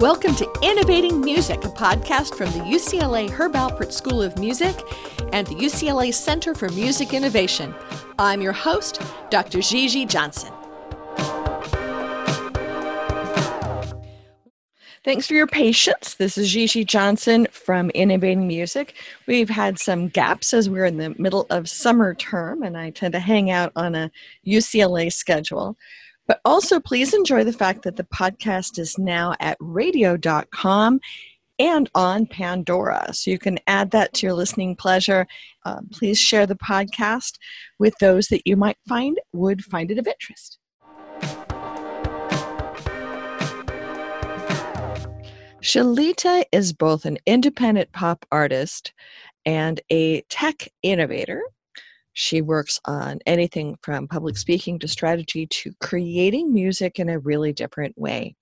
Welcome to Innovating Music, a podcast from the UCLA Herb Alpert School of Music and the UCLA Center for Music Innovation. I'm your host, Dr. Gigi Johnson. Thanks for your patience. This is Gigi Johnson from Innovating Music. We've had some gaps as we're in the middle of summer term, and I tend to hang out on a UCLA schedule. But also, please enjoy the fact that the podcast is now at radio.com and on Pandora. So you can add that to your listening pleasure. Uh, please share the podcast with those that you might find would find it of interest. Shalita is both an independent pop artist and a tech innovator. She works on anything from public speaking to strategy to creating music in a really different way.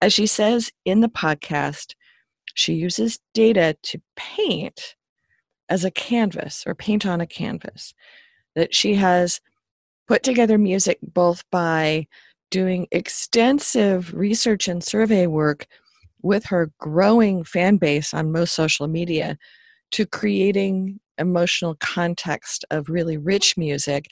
As she says in the podcast, she uses data to paint as a canvas or paint on a canvas. That she has put together music both by doing extensive research and survey work with her growing fan base on most social media to creating emotional context of really rich music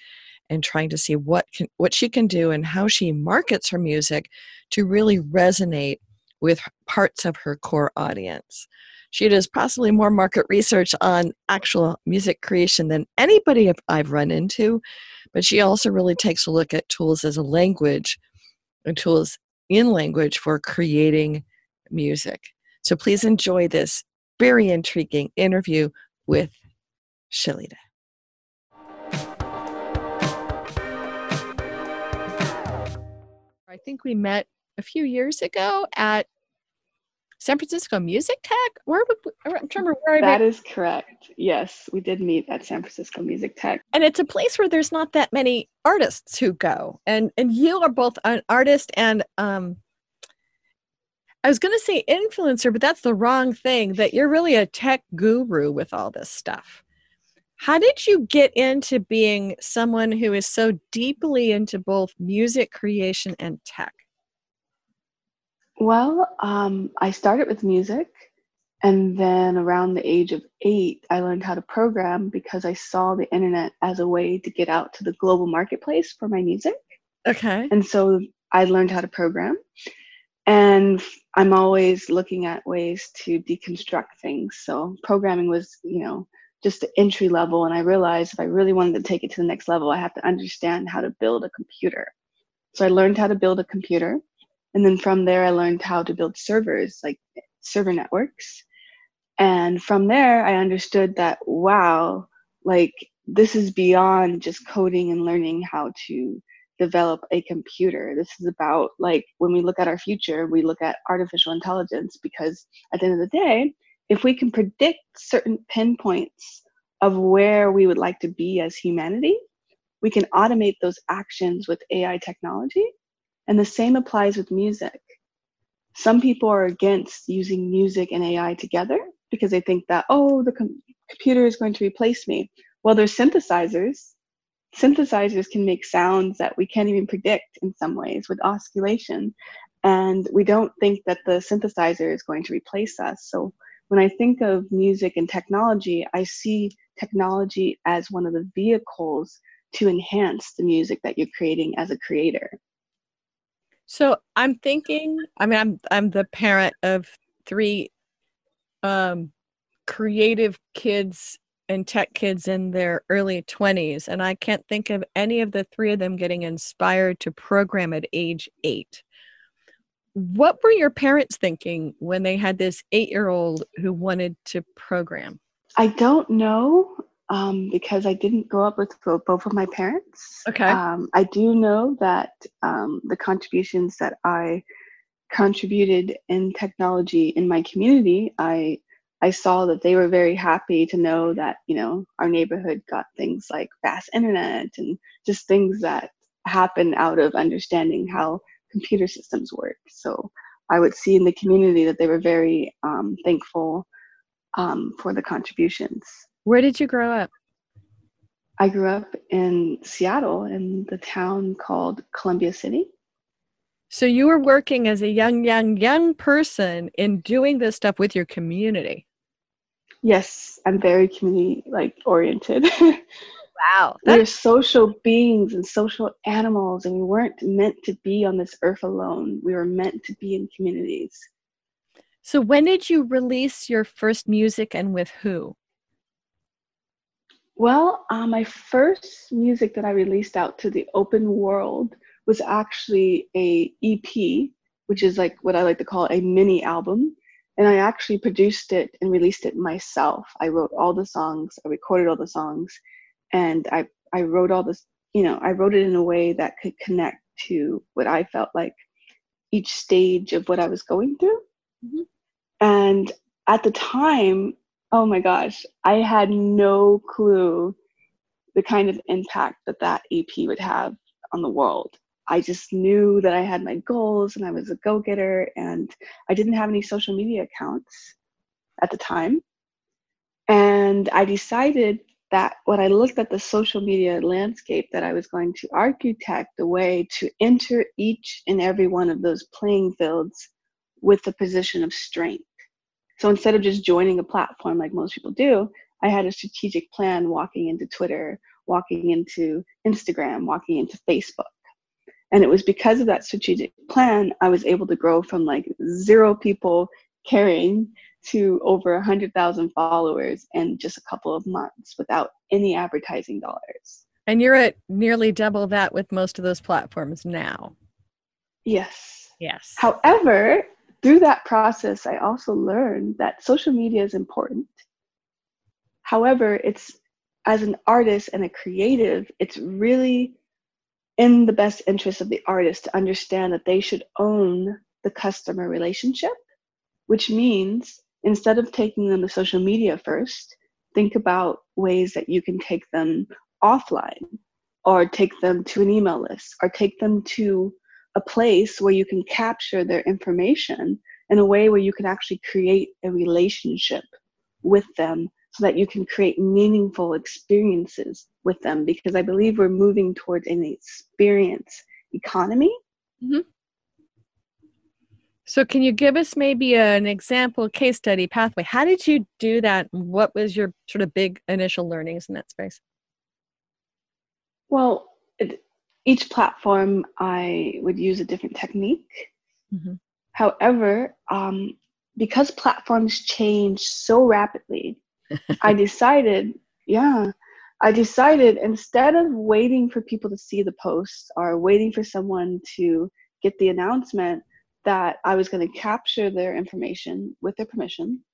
and trying to see what can, what she can do and how she markets her music to really resonate with parts of her core audience. She does possibly more market research on actual music creation than anybody I've run into, but she also really takes a look at tools as a language and tools in language for creating music. So please enjoy this very intriguing interview with Shalita. I think we met a few years ago at San Francisco Music Tech. Where would I'm trying to remember where That is correct. Yes, we did meet at San Francisco Music Tech. And it's a place where there's not that many artists who go. And and you are both an artist and um I was going to say influencer, but that's the wrong thing. That you're really a tech guru with all this stuff. How did you get into being someone who is so deeply into both music creation and tech? Well, um, I started with music, and then around the age of eight, I learned how to program because I saw the internet as a way to get out to the global marketplace for my music. Okay. And so I learned how to program. And I'm always looking at ways to deconstruct things. So programming was, you know, just the entry level and i realized if i really wanted to take it to the next level i have to understand how to build a computer. So i learned how to build a computer and then from there i learned how to build servers like server networks. And from there i understood that wow like this is beyond just coding and learning how to develop a computer. This is about like when we look at our future we look at artificial intelligence because at the end of the day if we can predict certain pinpoints of where we would like to be as humanity, we can automate those actions with AI technology. And the same applies with music. Some people are against using music and AI together because they think that, oh, the com- computer is going to replace me. Well, there's synthesizers. Synthesizers can make sounds that we can't even predict in some ways with oscillation. And we don't think that the synthesizer is going to replace us. So when I think of music and technology, I see technology as one of the vehicles to enhance the music that you're creating as a creator. So I'm thinking, I mean, I'm I'm the parent of three um, creative kids and tech kids in their early 20s, and I can't think of any of the three of them getting inspired to program at age eight what were your parents thinking when they had this eight year old who wanted to program? I don't know um, because I didn't grow up with both of my parents. Okay. Um, I do know that um, the contributions that I contributed in technology in my community, I I saw that they were very happy to know that you know our neighborhood got things like fast internet and just things that happen out of understanding how computer systems work. So I would see in the community that they were very um, thankful um, for the contributions. Where did you grow up? I grew up in Seattle in the town called Columbia City. So you were working as a young, young, young person in doing this stuff with your community. Yes, I'm very community like oriented. Wow. We're social beings and social animals, and we weren't meant to be on this earth alone. We were meant to be in communities. So, when did you release your first music and with who? Well, uh, my first music that I released out to the open world was actually a EP, which is like what I like to call a mini album. And I actually produced it and released it myself. I wrote all the songs, I recorded all the songs, and I I wrote all this. You know, I wrote it in a way that could connect to what I felt like each stage of what I was going through. Mm-hmm. And at the time, oh my gosh, I had no clue the kind of impact that that EP would have on the world. I just knew that I had my goals and I was a go getter, and I didn't have any social media accounts at the time. And I decided that when I looked at the social media landscape, that I was going to architect a way to enter each and every one of those playing fields with a position of strength. So instead of just joining a platform like most people do, I had a strategic plan walking into Twitter, walking into Instagram, walking into Facebook. And it was because of that strategic plan, I was able to grow from like zero people caring to over 100,000 followers in just a couple of months without any advertising dollars. And you're at nearly double that with most of those platforms now. Yes. Yes. However, through that process, I also learned that social media is important. However, it's as an artist and a creative, it's really in the best interest of the artist to understand that they should own the customer relationship, which means instead of taking them to social media first, think about ways that you can take them offline or take them to an email list or take them to a place where you can capture their information in a way where you can actually create a relationship with them so that you can create meaningful experiences with them because i believe we're moving towards an experience economy mm-hmm. So, can you give us maybe an example case study pathway? How did you do that? What was your sort of big initial learnings in that space? Well, it, each platform I would use a different technique. Mm-hmm. However, um, because platforms change so rapidly, I decided, yeah, I decided instead of waiting for people to see the post or waiting for someone to get the announcement, that I was going to capture their information with their permission.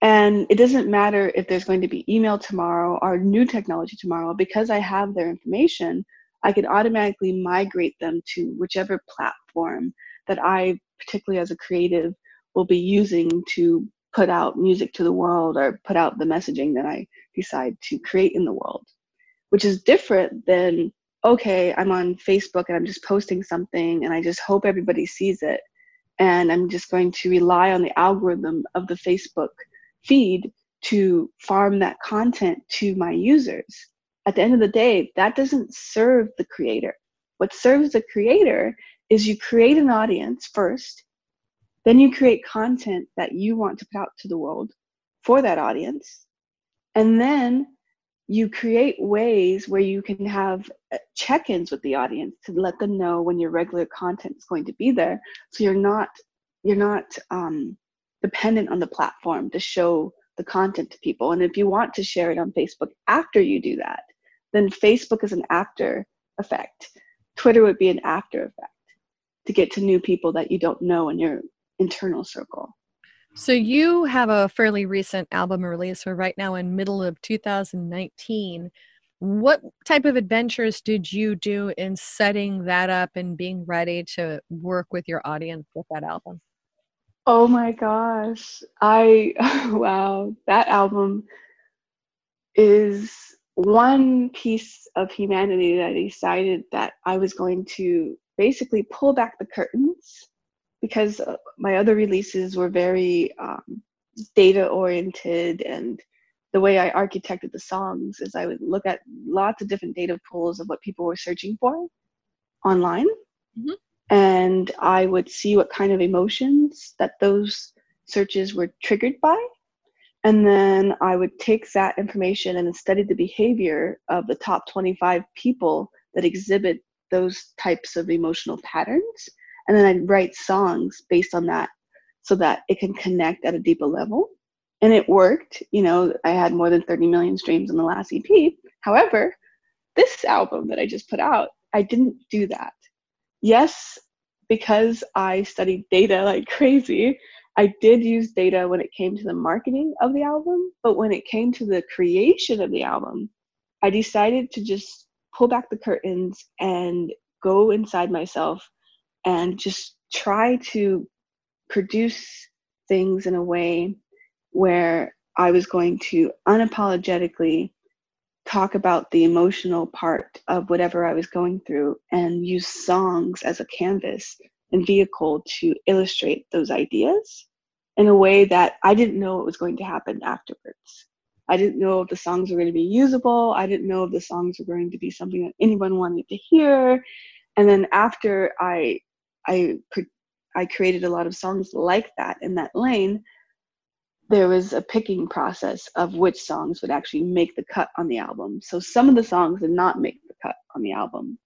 And it doesn't matter if there's going to be email tomorrow or new technology tomorrow, because I have their information, I can automatically migrate them to whichever platform that I, particularly as a creative, will be using to put out music to the world or put out the messaging that I decide to create in the world, which is different than, okay, I'm on Facebook and I'm just posting something and I just hope everybody sees it and I'm just going to rely on the algorithm of the Facebook feed to farm that content to my users. At the end of the day, that doesn't serve the creator. What serves the creator is you create an audience first, then you create content that you want to put out to the world for that audience, and then you create ways where you can have uh, check-ins with the audience to let them know when your regular content is going to be there. So you're not you're not um, dependent on the platform to show the content to people. And if you want to share it on facebook after you do that then facebook is an after effect. Twitter would be an after effect to get to new people that you don't know in your internal circle so you have a fairly recent album release. We're right now in middle of 2019. What type of adventures did you do in setting that up and being ready to work with your audience with that album? Oh my gosh. I wow, that album is one piece of humanity that I decided that I was going to basically pull back the curtains because uh, my other releases were very um, data oriented and the way I architected the songs is I would look at lots of different data pools of what people were searching for online. Mm-hmm. And and I would see what kind of emotions that those searches were triggered by. And then I would take that information and study the behavior of the top 25 people that exhibit those types of emotional patterns. And then I'd write songs based on that so that it can connect at a deeper level. And it worked. You know, I had more than 30 million streams on the last EP. However, this album that I just put out, I didn't do that. Yes, because I studied data like crazy, I did use data when it came to the marketing of the album, but when it came to the creation of the album, I decided to just pull back the curtains and go inside myself and just try to produce things in a way where I was going to unapologetically talk about the emotional part of whatever I was going through and use songs as a canvas and vehicle to illustrate those ideas in a way that I didn't know what was going to happen afterwards. I didn't know if the songs were going to be usable. I didn't know if the songs were going to be something that anyone wanted to hear. And then after I I I created a lot of songs like that in that lane, there was a picking process of which songs would actually make the cut on the album. So some of the songs did not make the cut on the album.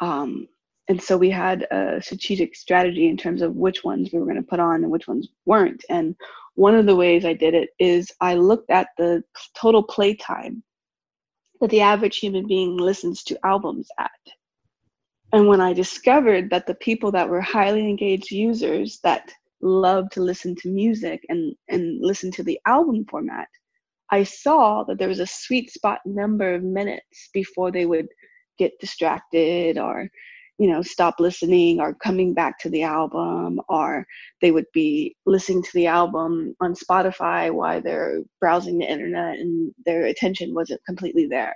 Um, and so we had a strategic strategy in terms of which ones we were going to put on and which ones weren't. And one of the ways I did it is I looked at the total play time that the average human being listens to albums at. And when I discovered that the people that were highly engaged users that love to listen to music and, and listen to the album format, I saw that there was a sweet spot number of minutes before they would get distracted or you know stop listening or coming back to the album or they would be listening to the album on spotify while they're browsing the internet and their attention wasn't completely there.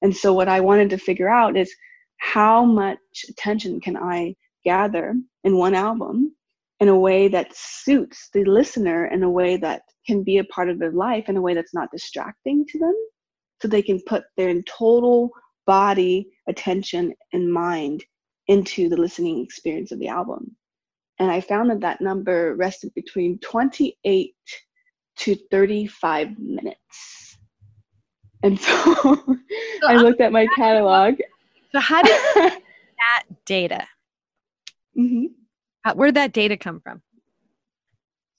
And so what i wanted to figure out is how much attention can i gather in one album in a way that suits the listener in a way that can be a part of their life in a way that's not distracting to them? So they can put their total body attention and mind into the listening experience of the album. And i found that that number rested between 28 to 35 minutes. And so, so i looked at my catalog so how did that data mm-hmm. How, where did that data come from?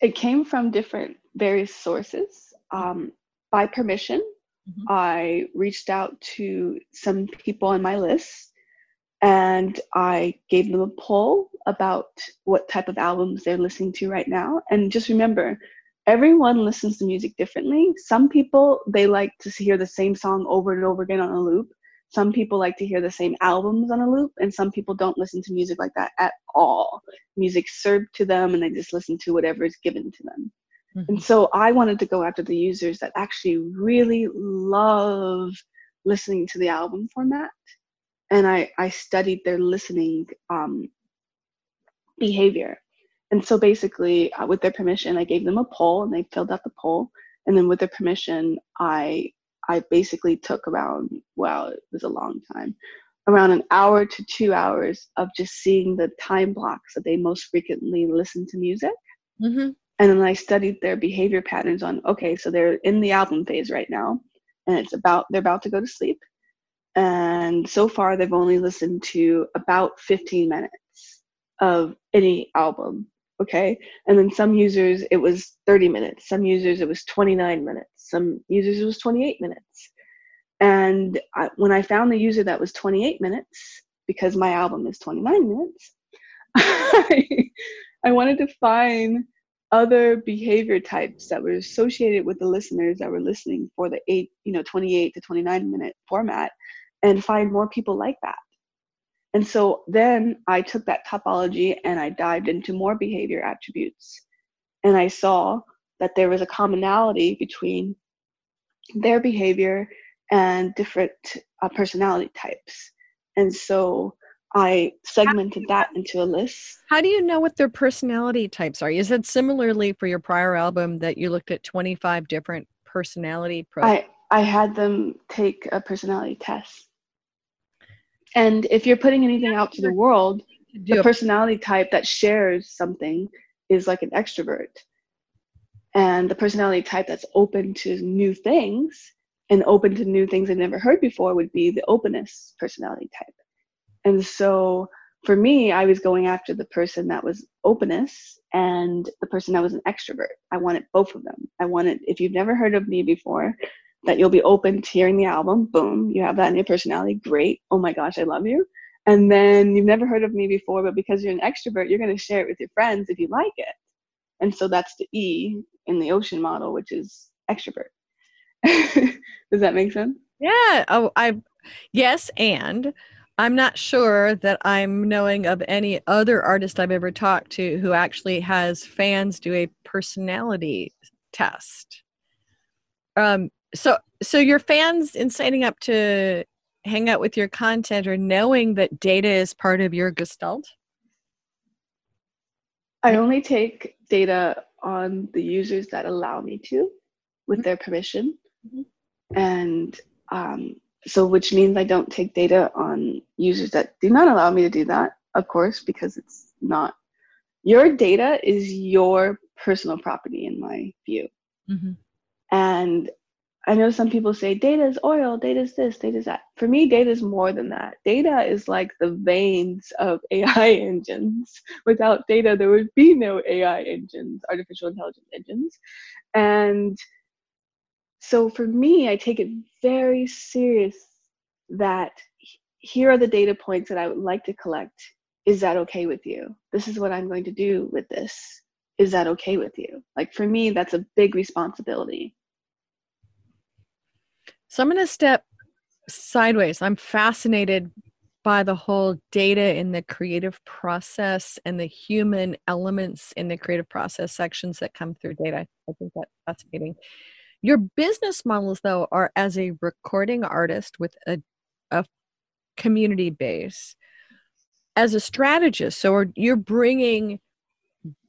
It came from different various sources. Um, by permission, mm-hmm. I reached out to some people on my list and I gave them a poll about what type of albums they're listening to right now. And just remember, everyone listens to music differently. Some people, they like to hear the same song over and over again on a loop some people like to hear the same albums on a loop and some people don't listen to music like that at all. Music served to them and they just listen to whatever is given to them. Mm-hmm. and so i wanted to go after the users that actually really love listening to the album format and i i studied their listening um, behavior. And so basically uh, with their permission i gave them a poll and they filled out the poll. And then with their permission i I basically took around, well, it was a long time, around an hour to two hours of just seeing the time blocks that they most frequently listen to music. Mm-hmm. And then I studied their behavior patterns on, okay, so they're in the album phase right now, and it's about, they're about to go to sleep. And so far, they've only listened to about 15 minutes of any album okay? And then some users it was 30 minutes. Some users it was 29 minutes. Some users it was 28 minutes. And I, when i found the user that was 28 minutes because my album is 29 minutes I, I wanted to find other behavior types that were associated with the listeners that were listening for the eight you know 28 to 29 minute format and find more people like that and so then I took that topology and I dived into more behavior attributes. And I saw that there was a commonality between their behavior and different uh, personality types. And so I segmented that into a list. How do you know what their personality types are? You said similarly for your prior album that you looked at 25 different personality profiles. I, I had them take a personality test. And if you're putting anything out to the world, the personality type that shares something is like an extrovert. And the personality type that's open to new things and open to new things i've never heard before would be the openness personality type. And so for me i was going after the person that was openness and the person that was an extrovert. I wanted both of them. I wanted if you've never heard of me before that you'll be open to hearing the album. Boom you have that in your personality. Great. Oh my gosh i love you. And then you've never heard of me before but because you're an extrovert you're going to share it with your friends if you like it. And so that's the e in the ocean model which is extrovert. Does that make sense? Yeah oh i yes and i'm not sure that i'm knowing of any other artist i've ever talked to who actually has fans do a personality test. Um so so your fans in signing up to hang out with your content or knowing that data is part of your gestalt? I only take data on the users that allow me to with mm-hmm. their permission. Mm-hmm. And um, so, which means I don't take data on users that do not allow me to do that, of course, because it's not your data is your personal property in my view. Mm-hmm. And I know some people say data is oil, data is this, data is that. For me, data is more than that. Data is like the veins of AI engines. Without data, there would be no AI engines, artificial intelligence engines. And so for me, I take it very serious that here are the data points that I would like to collect. Is that okay with you? This is what I'm going to do with this. Is that okay with you? Like for me, that's a big responsibility so I'm going to step sideways. I'm fascinated by the whole data in the creative process and the human elements in the creative process sections that come through data. I think that's fascinating. Your business models, though, are as a recording artist with a, a community base, as a strategist. So you're bringing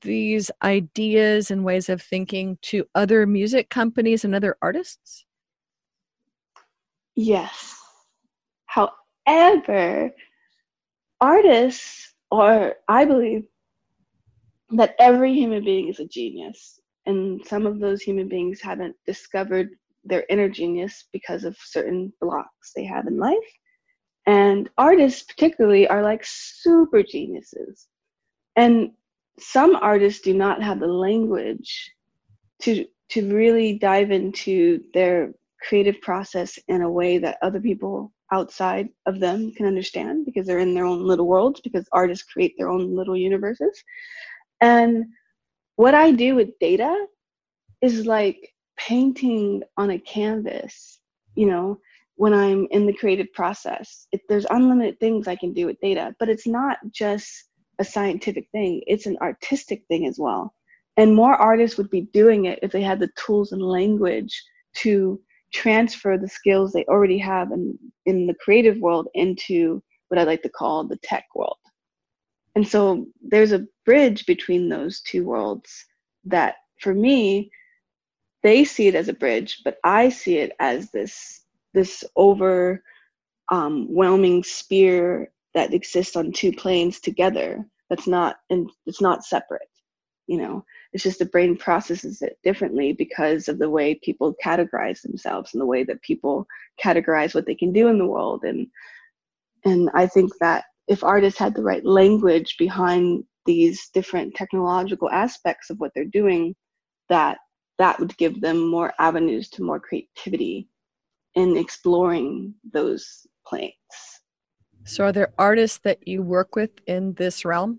these ideas and ways of thinking to other music companies and other artists? Yes. However, artists, or I believe that every human being is a genius, and some of those human beings haven't discovered their inner genius because of certain blocks they have in life. And artists, particularly, are like super geniuses. And some artists do not have the language to to really dive into their creative process in a way that other people outside of them can understand because they're in their own little worlds because artists create their own little universes. And what i do with data is like painting on a canvas you know when i'm in the creative process. It, there's unlimited things i can do with data but it's not just a scientific thing. It's an artistic thing as well. And more artists would be doing it if they had the tools and language to transfer the skills they already have in, in the creative world into what I like to call the tech world. And so there's a bridge between those two worlds that for me, they see it as a bridge, but I see it as this this overwhelming um, spear that exists on two planes together. That's not and it's not separate, you know it's just the brain processes it differently because of the way people categorize themselves and the way that people categorize what they can do in the world. And and i think that if artists had the right language behind these different technological aspects of what they're doing that that would give them more avenues to more creativity in exploring those planes so are there artists that you work with in this realm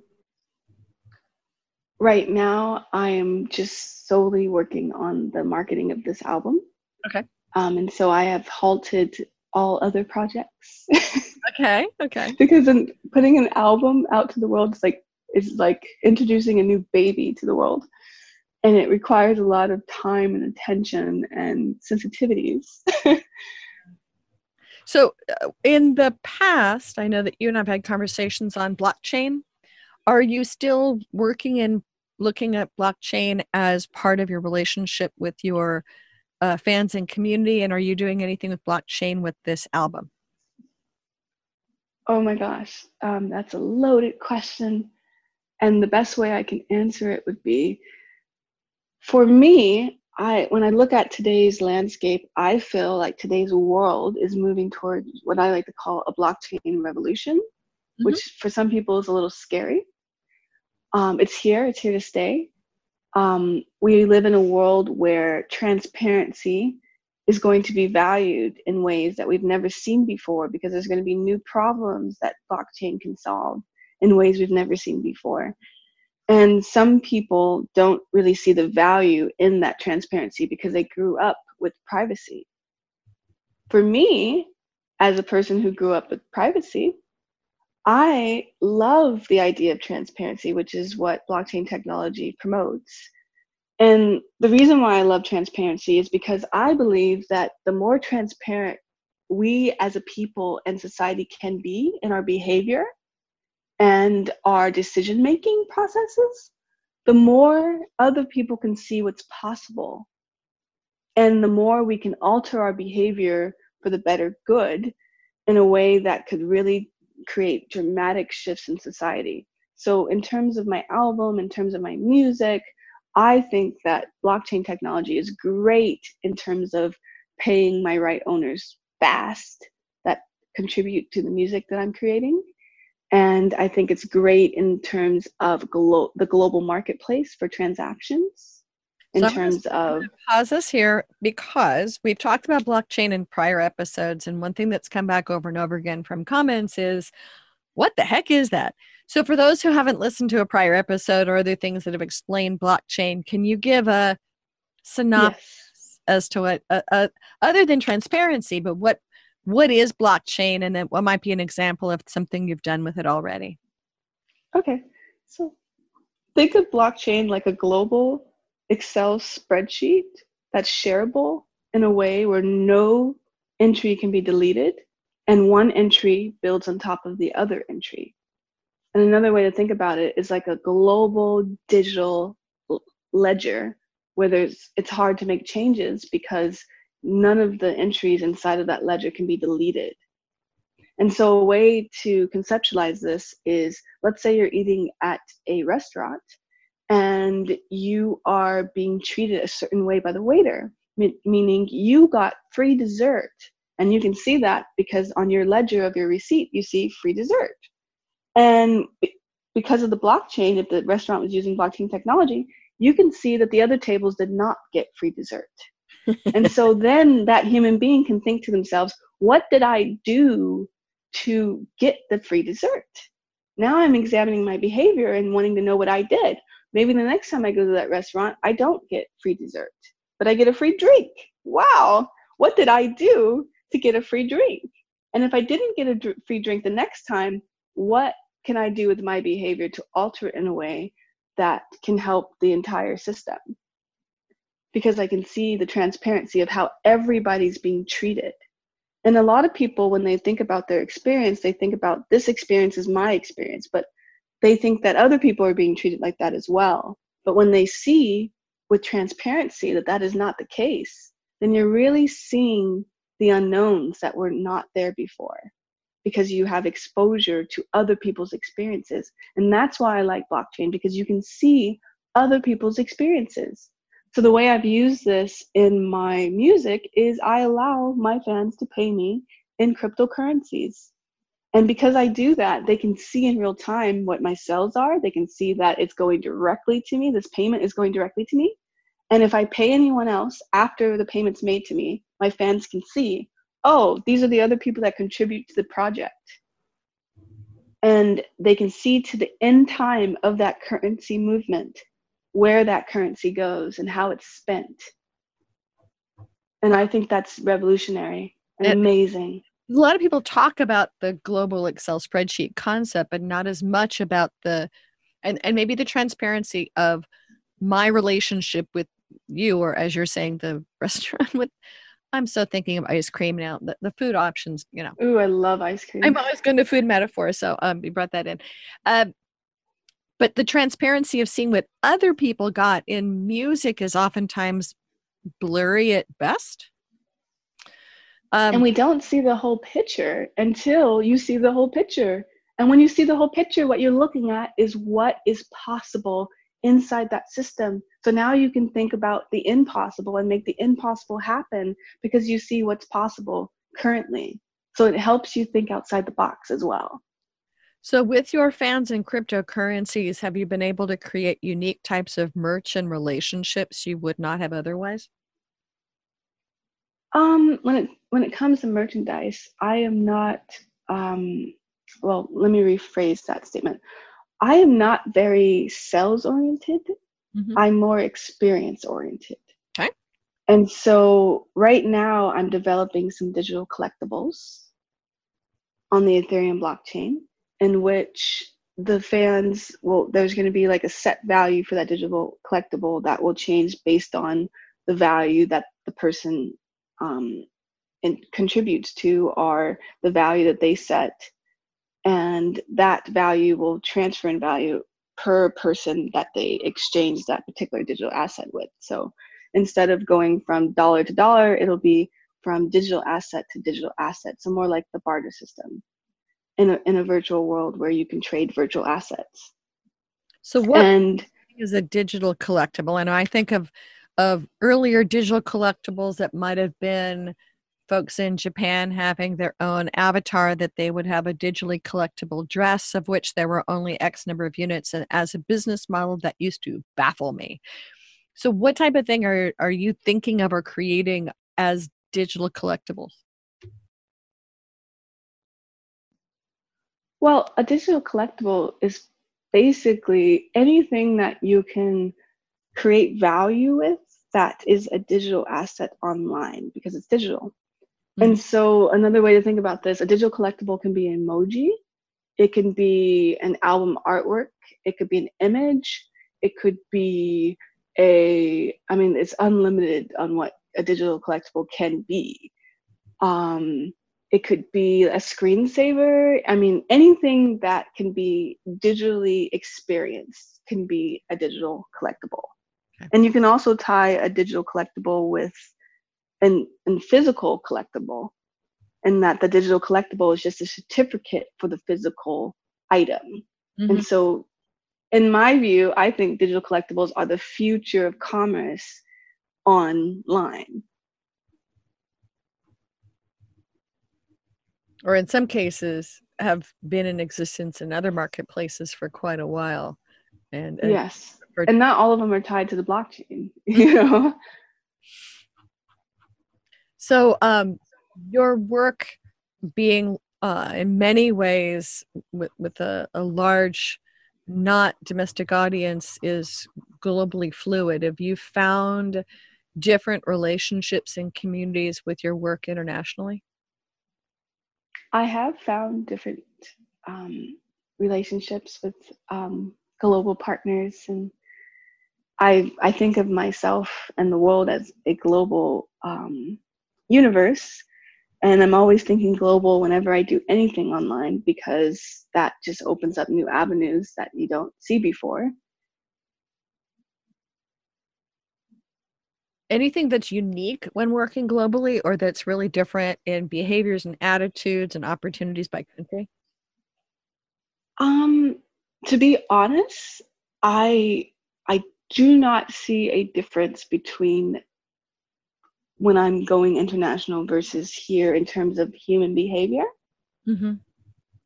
right now I am just solely working on the marketing of this album. Okay. Um, and so I have halted all other projects. okay. Okay. because in putting an album out to the world is like is like introducing a new baby to the world. And it requires a lot of time and attention and sensitivities. so, uh, in the past, I know that you and I've had conversations on blockchain. Are you still working and looking at blockchain as part of your relationship with your uh, fans and community? And are you doing anything with blockchain with this album? Oh my gosh, um, that's a loaded question. And the best way I can answer it would be for me, I when I look at today's landscape, I feel like today's world is moving toward what I like to call a blockchain revolution, mm-hmm. which for some people is a little scary. Um, it's here, it's here to stay. Um, we live in a world where transparency is going to be valued in ways that we've never seen before because there's going to be new problems that blockchain can solve in ways we've never seen before. And some people don't really see the value in that transparency because they grew up with privacy. For me, as a person who grew up with privacy, I love the idea of transparency, which is what blockchain technology promotes. And the reason why I love transparency is because I believe that the more transparent we as a people and society can be in our behavior and our decision making processes, the more other people can see what's possible. And the more we can alter our behavior for the better good in a way that could really create dramatic shifts in society. So, in terms of my album, in terms of my music, I think that blockchain technology is great in terms of paying my right owners fast that contribute to the music that I'm creating. And I think it's great in terms of glo- the global marketplace for transactions. In so terms of pause us here because we've talked about blockchain in prior episodes, and one thing that's come back over and over again from comments is, "What the heck is that?" So, for those who haven't listened to a prior episode or other things that have explained blockchain, can you give a synopsis yes. as to what, uh, uh, other than transparency, but what what is blockchain, and then what might be an example of something you've done with it already? Okay, so think of blockchain like a global Excel spreadsheet that's shareable in a way where no entry can be deleted and one entry builds on top of the other entry. And another way to think about it is like a global digital ledger where there's it's hard to make changes because none of the entries inside of that ledger can be deleted. And so a way to conceptualize this is let's say you're eating at a restaurant and you are being treated a certain way by the waiter, meaning you got free dessert. And you can see that because on your ledger of your receipt, you see free dessert. And because of the blockchain, if the restaurant was using blockchain technology, you can see that the other tables did not get free dessert. and so then that human being can think to themselves, what did I do to get the free dessert? Now I'm examining my behavior and wanting to know what I did. Maybe the next time I go to that restaurant, I don't get free dessert, but I get a free drink. Wow, what did I do to get a free drink? And if I didn't get a free drink the next time, what can I do with my behavior to alter it in a way that can help the entire system? Because I can see the transparency of how everybody's being treated. And a lot of people, when they think about their experience, they think about this experience is my experience, but they think that other people are being treated like that as well. But when they see with transparency that that is not the case, then you're really seeing the unknowns that were not there before because you have exposure to other people's experiences. And that's why I like blockchain because you can see other people's experiences. So the way I've used this in my music is I allow my fans to pay me in cryptocurrencies. And because I do that, they can see in real time what my sales are. They can see that it's going directly to me. This payment is going directly to me. And if I pay anyone else after the payment's made to me, my fans can see oh, these are the other people that contribute to the project. And they can see to the end time of that currency movement where that currency goes and how it's spent. And I think that's revolutionary and it, amazing. A lot of people talk about the global Excel spreadsheet concept, but not as much about the and, and maybe the transparency of my relationship with you, or as you're saying, the restaurant with I'm so thinking of ice cream now. The, the food options, you know. Ooh, I love ice cream. I'm always going to food metaphors, so um, you brought that in. Uh, but the transparency of seeing what other people got in music is oftentimes blurry at best. Um, and we don't see the whole picture until you see the whole picture. And when you see the whole picture, what you're looking at is what is possible inside that system. So now you can think about the impossible and make the impossible happen because you see what's possible currently. So it helps you think outside the box as well. So, with your fans in cryptocurrencies, have you been able to create unique types of merch and relationships you would not have otherwise? Um, when it when it comes to merchandise, I am not. Um, well, let me rephrase that statement. I am not very sales oriented. Mm-hmm. I'm more experience oriented. Okay. And so right now, I'm developing some digital collectibles on the Ethereum blockchain in which the fans will there's going to be like a set value for that digital collectible that will change based on the value that the person um, and contributes to or the value that they set and that value will transfer in value per person that they exchange that particular digital asset with so instead of going from dollar to dollar it'll be from digital asset to digital asset so more like the barter system in a, in a virtual world where you can trade virtual assets. So what and, is a digital collectible? And I think of of earlier digital collectibles that might have been folks in Japan having their own avatar that they would have a digitally collectible dress of which there were only X number of units. And as a business model, that used to baffle me. So, what type of thing are, are you thinking of or creating as digital collectibles? Well, a digital collectible is basically anything that you can create value with that is a digital asset online because it's digital. Mm-hmm. And so, another way to think about this a digital collectible can be an emoji, it can be an album artwork, it could be an image, it could be a, I mean, it's unlimited on what a digital collectible can be. Um, it could be a screensaver. I mean, anything that can be digitally experienced can be a digital collectible. Okay. And you can also tie a digital collectible with an, an physical collectible, and that the digital collectible is just a certificate for the physical item. Mm-hmm. And so, in my view, I think digital collectibles are the future of commerce online. or in some cases have been in existence in other marketplaces for quite a while and, and yes for- and not all of them are tied to the blockchain you know so um your work being uh, in many ways with, with a, a large not domestic audience is globally fluid. Have you found different relationships and communities with your work internationally? I have found different um, relationships with um, global partners, and I I think of myself and the world as a global um, universe, and I'm always thinking global whenever I do anything online because that just opens up new avenues that you don't see before. anything that's unique when working globally or that's really different in behaviors and attitudes and opportunities by country? Um, to be honest, I I do not see a difference between when I'm going international versus here in terms of human behavior. Mm-hmm.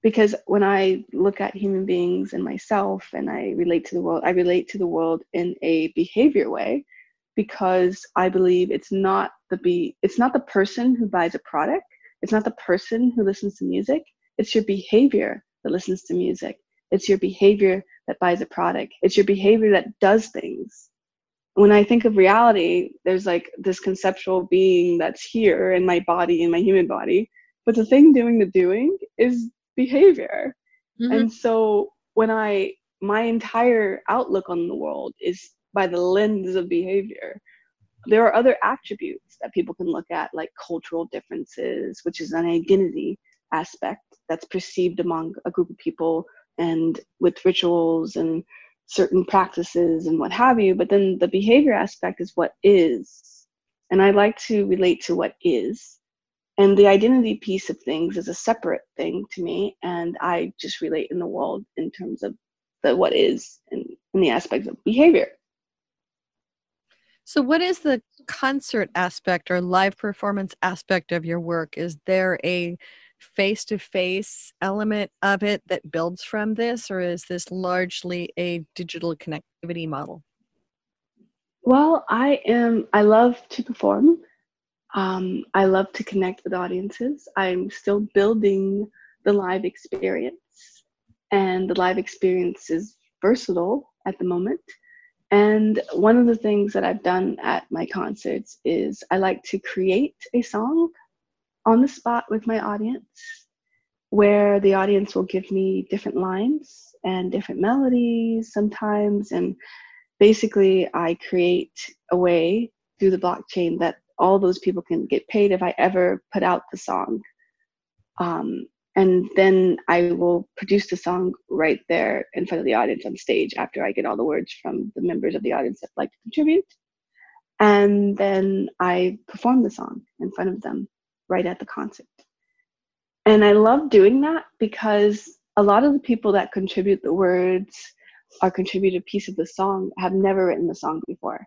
Because when I look at human beings and myself and I relate to the world, I relate to the world in a behavior way because I believe it's not the be it's not the person who buys a product, it's not the person who listens to music, it's your behavior that listens to music. It's your behavior that buys a product. It's your behavior that does things. When I think of reality, there's like this conceptual being that's here in my body, in my human body, but the thing doing the doing is behavior. Mm-hmm. And so when I my entire outlook on the world is by the lens of behavior. There are other attributes that people can look at, like cultural differences, which is an identity aspect that's perceived among a group of people and with rituals and certain practices and what have you. But then the behavior aspect is what is. And I like to relate to what is. and the identity piece of things is a separate thing to me and i just relate in the world in terms of the what is and in the aspects of behavior so what is the concert aspect or live performance aspect of your work is there a face to face element of it that builds from this or is this largely a digital connectivity model well i am i love to perform um, I love to connect with audiences. I'm still building the live experience, and the live experience is versatile at the moment. And one of the things that I've done at my concerts is I like to create a song on the spot with my audience where the audience will give me different lines and different melodies sometimes. And basically, I create a way through the blockchain that all those people can get paid if I ever put out the song. Um, and then I will produce the song right there in front of the audience on stage after I get all the words from the members of the audience that like to contribute. And then I perform the song in front of them right at the concert. And I love doing that because a lot of the people that contribute the words or contribute a piece of the song have never written the song before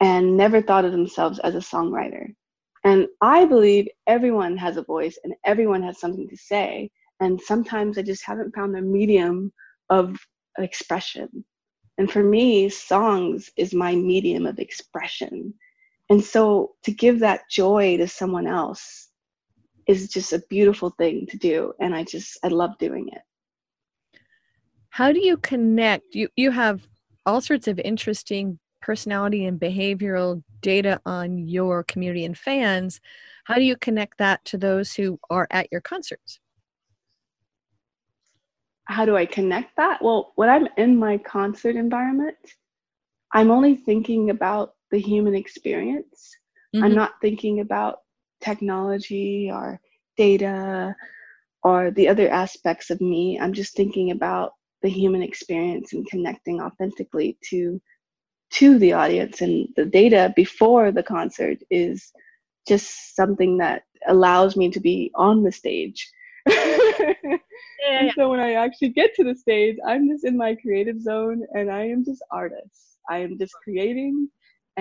and never thought of themselves as a songwriter. And I believe everyone has a voice and everyone has something to say. And sometimes I just haven't found the medium of expression. And for me, songs is my medium of expression. And so to give that joy to someone else is just a beautiful thing to do. And I just, I love doing it. How do you connect? You, you have all sorts of interesting personality and behavioral data on your community and fans, how do you connect that to those who are at your concerts? How do I connect that? Well, when I'm in my concert environment, I'm only thinking about the human experience. Mm-hmm. I'm not thinking about technology or data or the other aspects of me. I'm just thinking about the human experience and connecting authentically to to the audience and the data before the concert is just something that allows me to be on the stage yeah, and so when i actually get to the stage i'm just in my creative zone and i am just artist i am just creating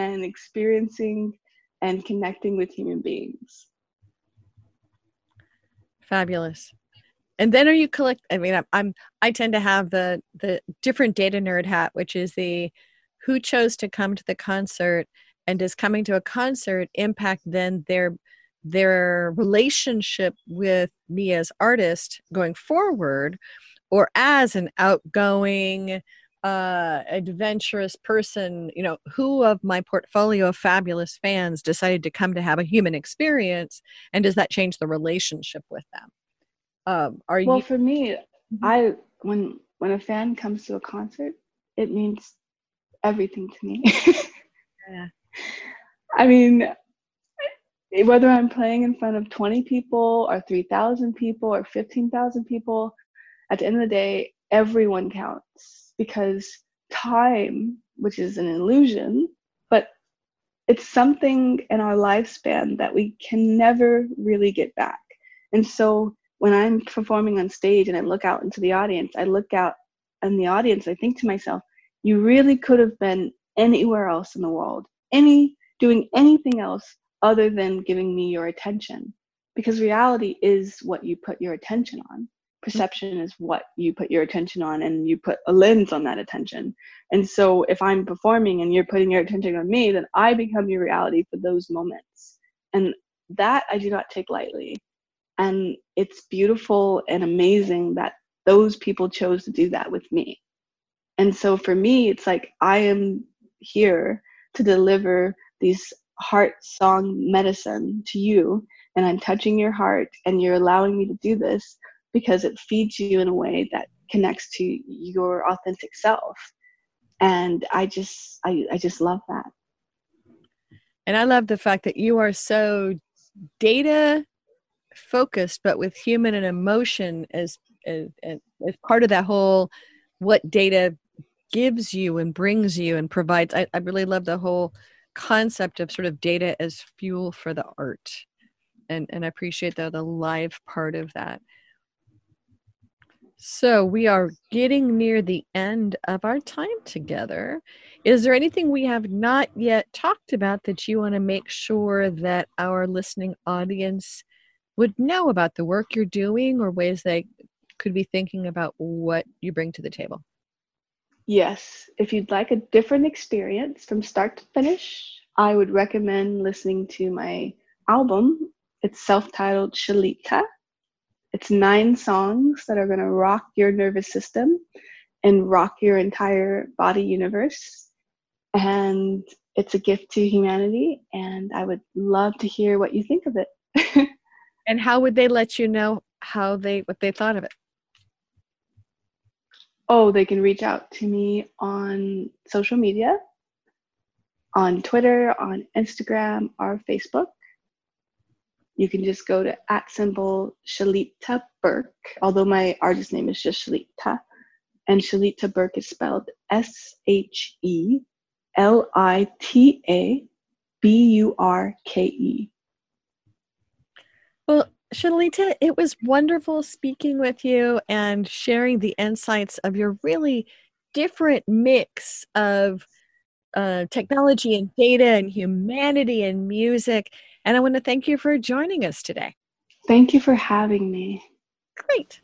and experiencing and connecting with human beings. Fabulous. And then are you collect i mean I'm, I'm i tend to have the the different data nerd hat which is the who chose to come to the concert and does coming to a concert impact then their their relationship with me as artist going forward or as an outgoing uh adventurous person you know who of my portfolio of fabulous fans decided to come to have a human experience and does that change the relationship with them um are well, you well for me mm-hmm. i when when a fan comes to a concert it means everything to me. yeah. I mean, whether I'm playing in front of 20 people or 3,000 people or 15,000 people, at the end of the day, everyone counts because time, which is an illusion, but it's something in our lifespan that we can never really get back. And so when I'm performing on stage and I look out into the audience, I look out in the audience, I think to myself, you really could have been anywhere else in the world, any doing anything else other than giving me your attention. Because reality is what you put your attention on. Perception is what you put your attention on, and you put a lens on that attention. And so, if I'm performing and you're putting your attention on me, then I become your reality for those moments. And that I do not take lightly. And it's beautiful and amazing that those people chose to do that with me. And so for me, it's like I am here to deliver these heart song medicine to you, and I'm touching your heart, and you're allowing me to do this because it feeds you in a way that connects to your authentic self. And I just, I, I just love that. And I love the fact that you are so data focused, but with human and emotion as, as, as part of that whole what data gives you and brings you and provides I, I really love the whole concept of sort of data as fuel for the art and, and I appreciate the, the live part of that. So we are getting near the end of our time together. Is there anything we have not yet talked about that you want to make sure that our listening audience would know about the work you're doing or ways they could be thinking about what you bring to the table? Yes, if you'd like a different experience from start to finish, I would recommend listening to my album. It's self titled Shelita. It's nine songs that are going to rock your nervous system and rock your entire body universe. And it's a gift to humanity and i would love to hear what you think of it. And how would they let you know how they what they thought of it? Oh they can reach out to me on social media on twitter on instagram or facebook you can just go to at symbol shelita burke although my artist name is just shelita and shelita burke is spelled s-h-e L I T A B U R K E. Well, Shelita, it was wonderful speaking with you and sharing the insights of your really different mix of uh, technology and data and humanity and music. And I want to thank you for joining us today. Thank you for having me. Great.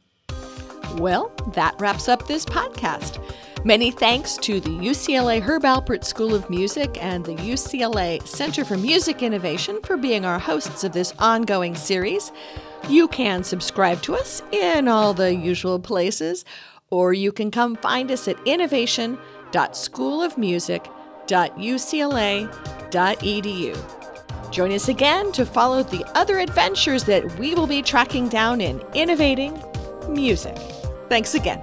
Well, that wraps up this podcast. Many thanks to the UCLA Herb Alpert School of Music and the UCLA Center for Music Innovation for being our hosts of this ongoing series. You can subscribe to us in all the usual places, or you can come find us at innovation.schoolofmusic.ucla.edu. Join us again to follow the other adventures that we will be tracking down in innovating music. Thanks again.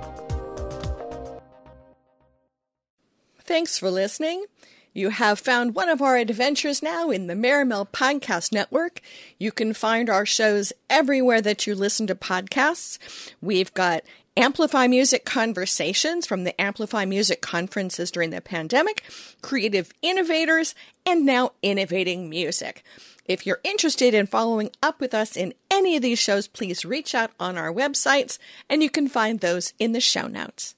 Thanks for listening. You have found one of our adventures now in the Merrimell Podcast Network. You can find our shows everywhere that you listen to podcasts. We've got Amplify Music Conversations from the Amplify Music conferences during the pandemic, Creative Innovators, and now Innovating Music. If you're interested in following up with us in any of these shows, please reach out on our websites, and you can find those in the show notes.